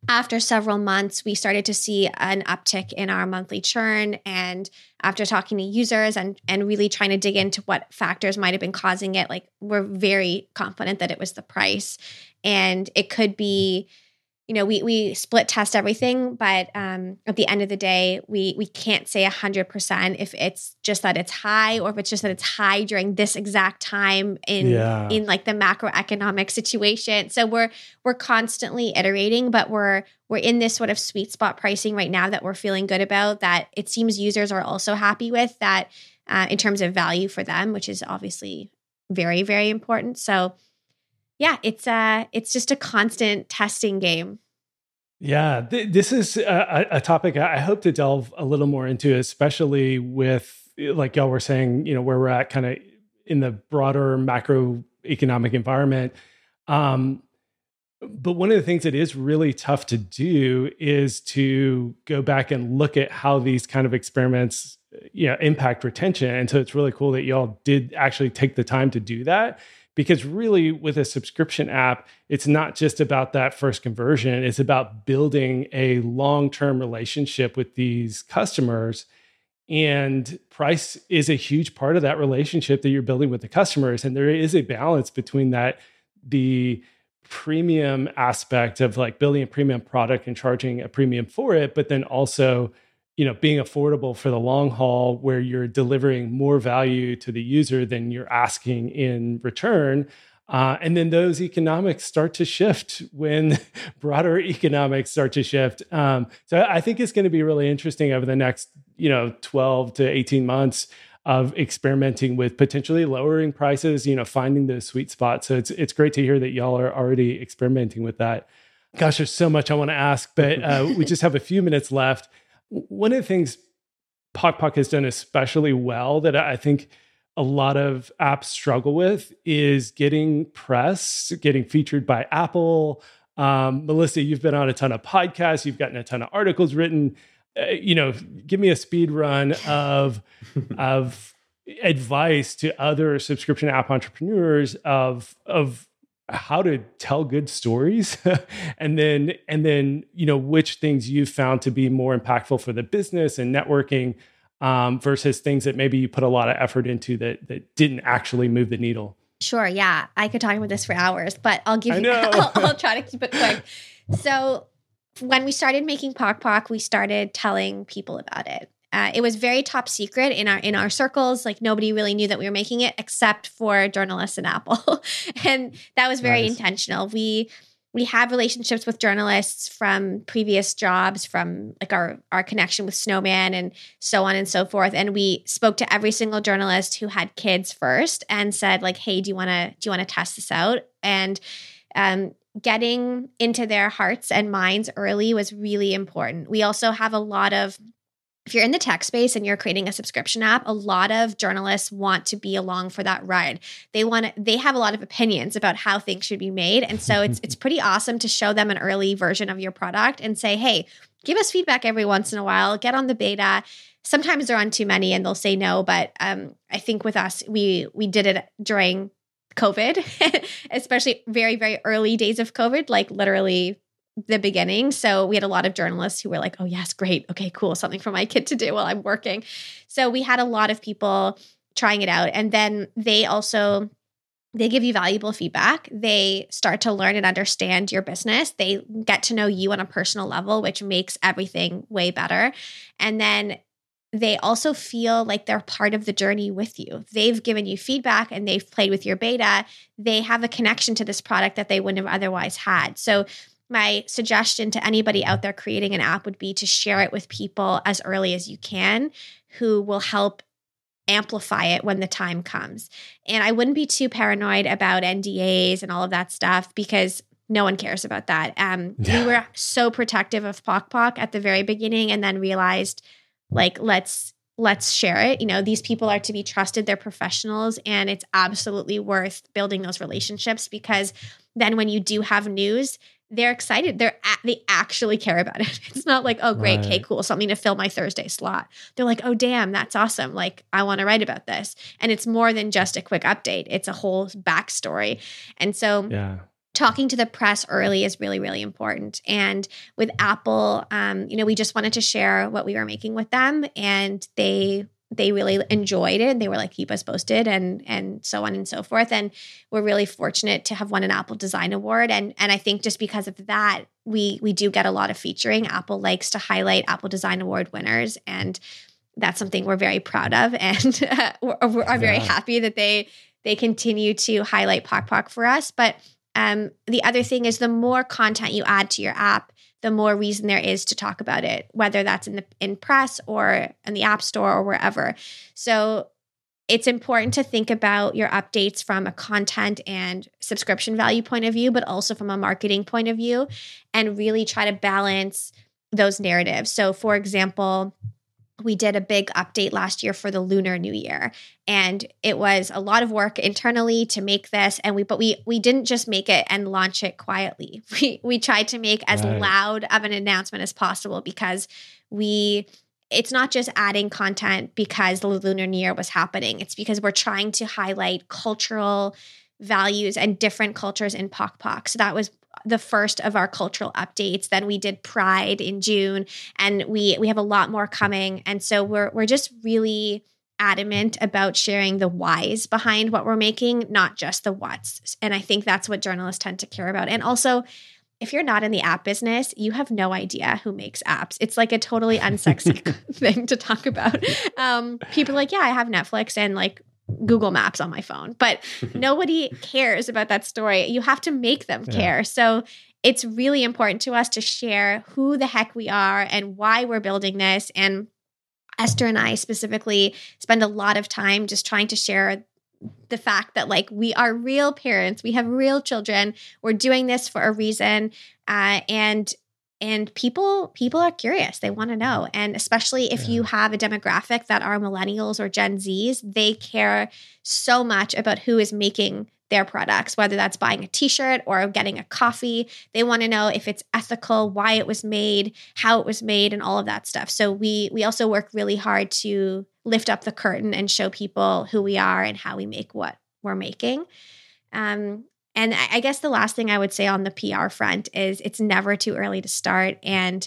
after several months, we started to see an uptick in our monthly churn. And after talking to users and, and really trying to dig into what factors might have been causing it, like we're very confident that it was the price. And it could be, you know, we we split test everything, but um, at the end of the day, we we can't say hundred percent if it's just that it's high or if it's just that it's high during this exact time in Yeah. in like the macroeconomic situation. So we're we're constantly iterating, but we're we're in this sort of sweet spot pricing right now that we're feeling good about. That it seems users are also happy with. That uh, in terms of value for them, which is obviously very, very important. So, yeah, it's uh, it's just a constant testing game. Yeah, th- this is a, a, topic I hope to delve a little more into, especially with like y'all were saying, you know, where we're at kind of in the broader macroeconomic environment. Um, but one of the things that is really tough to do is to go back and look at how these kind of experiments you know impact retention and so it's really cool that y'all did actually take the time to do that because really with a subscription app it's not just about that first conversion. It's about building a long-term relationship with these customers. And price is a huge part of that relationship that you're building with the customers. And there is a balance between that the premium aspect of like building a premium product and charging a premium for it but then also you know being affordable for the long haul where you're delivering more value to the user than you're asking in return uh, and then those economics start to shift when broader economics start to shift. Um, so i think it's going to be really interesting over the next you know 12 to 18 months of experimenting with potentially lowering prices you know finding the sweet spot so it's it's great to hear that y'all are already experimenting with that. Gosh there's so much i want to ask but uh, we just have a few minutes left one of the things Pok Pok has done especially well that I think a lot of apps struggle with is getting press, getting featured by Apple. Um, Melissa, you've been on a ton of podcasts, you've gotten a ton of articles written. Uh, you know, give me a speed run of of advice to other subscription app entrepreneurs of of how to tell good stories. And then and then you know which things you've found to be more impactful for the business and networking um, versus things that maybe you put a lot of effort into that that didn't actually move the needle. Sure yeah i could talk about this for hours but i'll give you I'll, I'll try to keep it quick. So when we started making Pok Pok, we started telling people about it. Uh, it was very top secret in our in our circles. Like nobody really knew that we were making it, except for journalists in Apple, and that was very nice. intentional. We we have relationships with journalists from previous jobs, from like our our connection with Snowman and so on and so forth. And we spoke to every single journalist who had kids first and said like, "Hey, do you want to do you want to test this out?" And um, getting into their hearts and minds early was really important. We also have a lot of if you're in the tech space and you're creating a subscription app, a lot of journalists want to be along for that ride. They want to, they have a lot of opinions about how things should be made. And so it's it's pretty awesome to show them an early version of your product and say, "Hey, give us feedback every once in a while. Get on the beta." Sometimes they're on too many and they'll say no, but um, I think with us, we we did it during COVID, especially very very early days of COVID, like literally the beginning. So we had a lot of journalists who were like, oh, yes, great. Okay, cool. Something for my kid to do while I'm working. So we had a lot of people trying it out. And then they also they give you valuable feedback. They start to learn and understand your business. They get to know you on a personal level, which makes everything way better. And then they also feel like they're part of the journey with you. They've given you feedback and they've played with your beta. They have a connection to this product that they wouldn't have otherwise had. So my suggestion to anybody out there creating an app would be to share it with people as early as you can who will help amplify it when the time comes. And I wouldn't be too paranoid about NDAs and all of that stuff because no one cares about that. Um, yeah. We were so protective of Pok Pok at the very beginning and then realized like let's let's share it. You know, these people are to be trusted, they're professionals, and it's absolutely worth building those relationships because then when you do have news, they're excited. They're a- they actually care about it. It's not like, oh, great, right. okay, cool, something to fill my Thursday slot. They're like, oh, damn, that's awesome. Like, I want to write about this, and it's more than just a quick update. It's a whole backstory, and so yeah. Talking to the press early is really, really important. And with Apple, um, you know, we just wanted to share what we were making with them, and they they really enjoyed it. They were like, keep us posted and and so on and so forth. And we're really fortunate to have won an Apple Design Award. And and I think just because of that, we we do get a lot of featuring. Apple likes to highlight Apple Design Award winners, and that's something we're very proud of, and uh, we're, we're very happy that they they continue to highlight Pok Pok for us. But um, the other thing is, the more content you add to your app, the more reason there is to talk about it, whether that's in the in press or in the app store or wherever. So it's important to think about your updates from a content and subscription value point of view, but also from a marketing point of view, and really try to balance those narratives. So, for example, we did a big update last year for the lunar new year and it was a lot of work internally to make this and we but we we didn't just make it and launch it quietly we we tried to make as right. loud of an announcement as possible because we it's not just adding content because the lunar new year was happening it's because we're trying to highlight cultural values and different cultures in Pok Pok. So that was the first of our cultural updates. Then we did Pride in June, and we we have a lot more coming. And so we're we're just really adamant about sharing the whys behind what we're making, not just the whats. And I think that's what journalists tend to care about. And also, if you're not in the app business, you have no idea who makes apps. It's like a totally unsexy thing to talk about. Um, people are like, yeah, I have Netflix and like Google Maps on my phone, but nobody cares about that story. You have to make them care. Yeah. So it's really important to us to share who the heck we are and why we're building this. And Esther and I specifically spend a lot of time just trying to share the fact that like we are real parents we have real children we're doing this for a reason uh, and and people people are curious. They want to know. And especially if yeah. you have a demographic that are millennials or gen z's they care so much about who is making their products whether that's buying a t-shirt or getting a coffee. They want to know if it's ethical why it was made how it was made and all of that stuff. So we we also work really hard to lift up the curtain and show people who we are and how we make what we're making. Um, and I guess the last thing I would say on the PR front is it's never too early to start and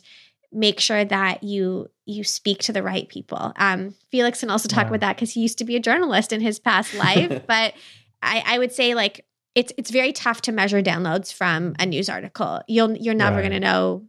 make sure that you you speak to the right people. Um, Felix can also talk yeah. about that because he used to be a journalist in his past life. but I, I would say like it's it's very tough to measure downloads from a news article. You'll you're never right. going to know.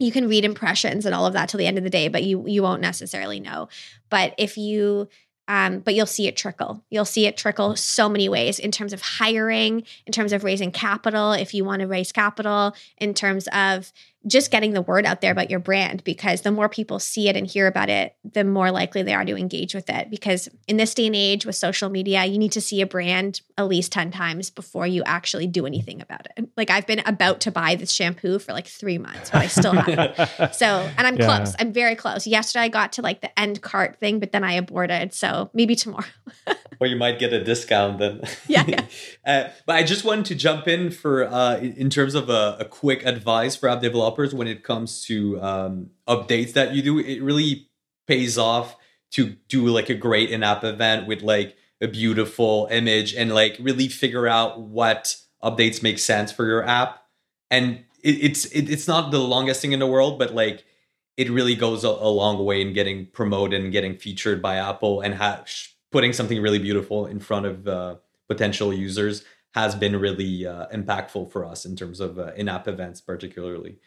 You can read impressions and all of that till the end of the day, but you you won't necessarily know. But if you um, but you'll see it trickle. You'll see it trickle so many ways in terms of hiring, in terms of raising capital, if you want to raise capital, in terms of just getting the word out there about your brand because the more people see it and hear about it, the more likely they are to engage with it. Because in this day and age with social media, you need to see a brand at least 10 times before you actually do anything about it. Like I've been about to buy this shampoo for like three months, but I still haven't. so, and I'm yeah. close. I'm very close. Yesterday I got to like the end cart thing, but then I aborted. So maybe tomorrow. or you might get a discount then. Yeah. yeah. uh, but I just wanted to jump in for uh, in terms of a, a, quick advice for app developers when it comes to um, updates that you do. It really pays off to do like a great in-app event with like a beautiful image and like really figure out what updates make sense for your app. And it, it's it, it's not the longest thing in the world, but like it really goes a, a long way in getting promoted and getting featured by Apple and ha- putting something really beautiful in front of uh, potential users has been really uh, impactful for us in terms of uh, in-app events particularly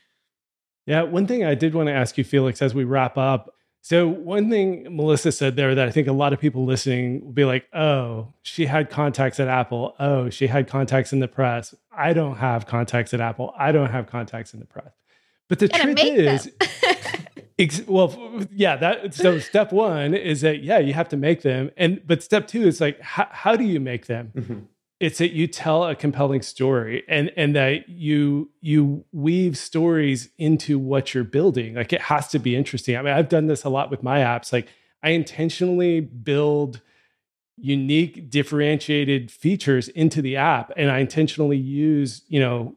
yeah one thing i did want to ask you felix as we wrap up so one thing melissa said there that i think a lot of people listening will be like oh she had contacts at apple oh she had contacts in the press i don't have contacts at apple i don't have contacts in the press but the truth is Ex- well, yeah. That so step one is that yeah, you have to make them, and but step two is like how, how do you make them? Mm-hmm. It's that you tell a compelling story, and and that you you weave stories into what you're building. Like it has to be interesting. I mean, I've done this a lot with my apps. Like I intentionally build unique differentiated features into the app and i intentionally use you know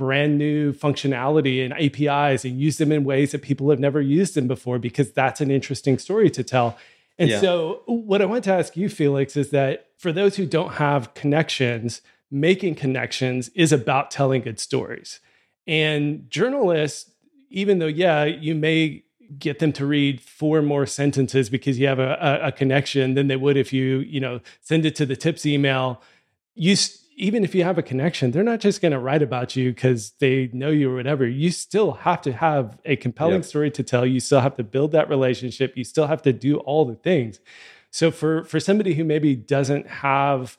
brand new functionality and APIs and use them in ways that people have never used them before because that's an interesting story to tell. And yeah. so, what I want to ask you, Felix, is that for those who don't have connections, making connections is about telling good stories. And journalists, even though, yeah, you may get them to read four more sentences because you have a, a, a connection than they would if you, you know, send it to the tips email. You even if you have a connection, they're not just going to write about you because they know you or whatever. You still have to have a compelling yep. story to tell. You still have to build that relationship. You still have to do all the things. So for for somebody who maybe doesn't have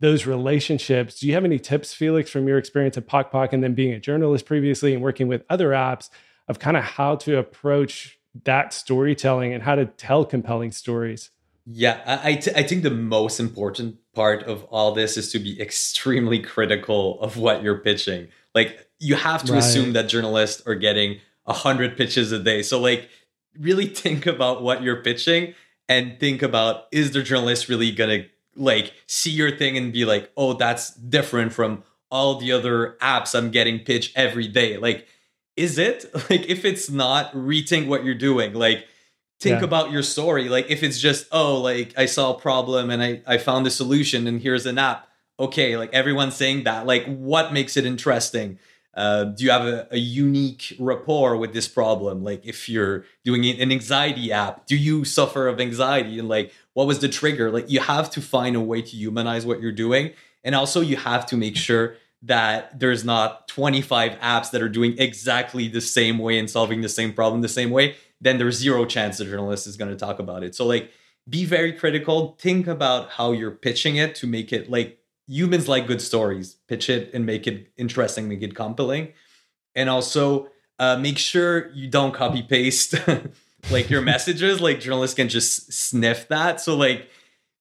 those relationships, do you have any tips, Felix, from your experience at Pok and then being a journalist previously and working with other apps of kind of how to approach that storytelling and how to tell compelling stories? Yeah, I, I, th- I think the most important part of all this is to be extremely critical of what you're pitching. Like you have to right. assume that journalists are getting a hundred pitches a day. So like really think about what you're pitching and think about is the journalist really gonna like see your thing and be like, oh, that's different from all the other apps I'm getting pitched every day. Like, is it? Like if it's not, rethink what you're doing. Like think yeah. about your story. Like if it's just, oh, like I saw a problem and I, I found a solution and here's an app. Okay, like everyone's saying that. Like what makes it interesting? Uh, do you have a, a, unique rapport with this problem? Like if you're doing an anxiety app, do you suffer of anxiety? And like what was the trigger? Like you have to find a way to humanize what you're doing. And also you have to make sure that there's not 25 apps that are doing exactly the same way and solving the same problem the same way then there's zero chance the journalist is going to talk about it. So like be very critical. Think about how you're pitching it to make it like humans like good stories. Pitch it and make it interesting, make it compelling. And also uh, make sure you don't copy paste like your messages. Like journalists can just sniff that. So like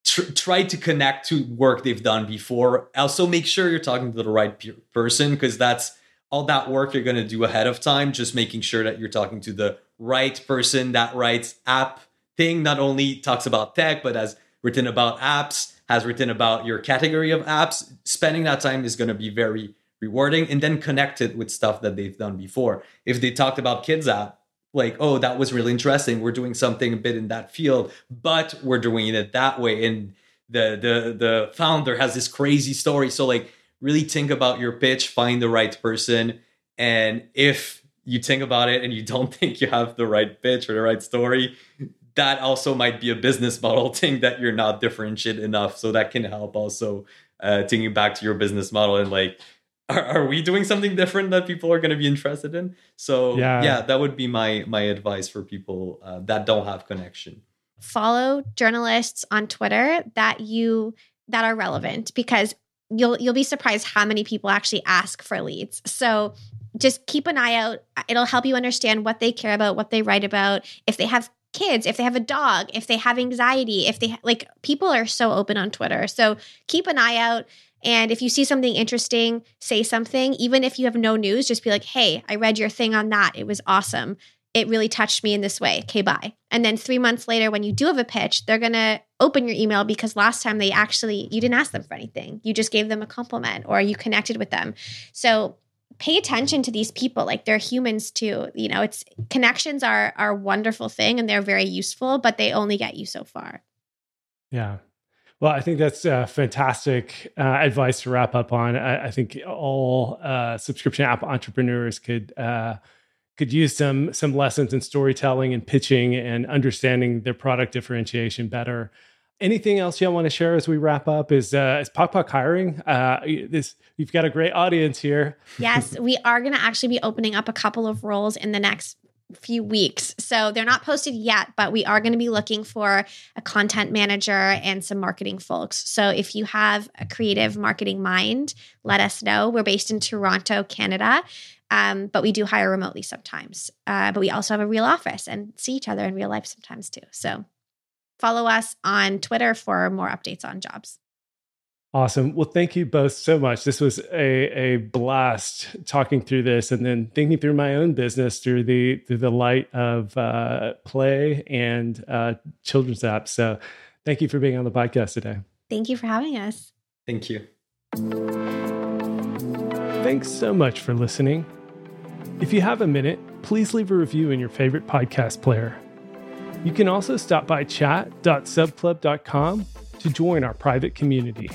tr- try to connect to work they've done before. Also make sure you're talking to the right pe- person because that's all that work you're going to do ahead of time. Just making sure that you're talking to the right person that writes app thing not only talks about tech but has written about apps has written about your category of apps. Spending that time is going to be very rewarding and then connect it with stuff that they've done before. If they talked about kids app like oh that was really interesting. We're doing something a bit in that field but we're doing it that way. And the the the founder has this crazy story. So like really think about your pitch find the right person. And if you think about it and you don't think you have the right pitch or the right story, that also might be a business model thing that you're not differentiated enough. So that can help also uh, thinking back to your business model and like, are, are we doing something different that people are going to be interested in? So yeah, yeah that would be my my advice for people uh, that don't have connection. Follow journalists on Twitter that you that are relevant because you'll you'll be surprised how many people actually ask for leads. So just keep an eye out. It'll help you understand what they care about, what they write about. If they have kids, if they have a dog, if they have anxiety, if they like people are so open on Twitter. So keep an eye out. And if you see something interesting, say something. Even if you have no news, just be like, hey, I read your thing on that. It was awesome. It really touched me in this way. Okay, bye. And then three months later, when you do have a pitch, they're going to open your email because last time they actually, you didn't ask them for anything. You just gave them a compliment or you connected with them. So pay attention to these people like they're humans too you know it's connections are are a wonderful thing and they're very useful but they only get you so far. Yeah. Well i think that's uh, fantastic uh, advice to wrap up on. I, I think all uh, subscription app entrepreneurs could uh, could use some some lessons in storytelling and pitching and understanding their product differentiation better anything else you want to share as we wrap up? Is uh, is Pok Pok hiring? Uh, this you've got a great audience here. yes, we are going to actually be opening up a couple of roles in the next few weeks. So they're not posted yet, but we are going to be looking for a content manager and some marketing folks. So if you have a creative marketing mind, let us know. We're based in Toronto, Canada. Um, but we do hire remotely sometimes. Uh, but we also have a real office and see each other in real life sometimes too. So follow us on Twitter for more updates on jobs. Awesome. Well, thank you both so much. This was a, a blast talking through this and then thinking through my own business through the through the light of uh, play and uh, children's apps. So thank you for being on the podcast today. Thank you for having us. Thank you. Thanks so much for listening. If you have a minute, please leave a review in your favorite podcast player. You can also stop by chat.subclub.com to join our private community.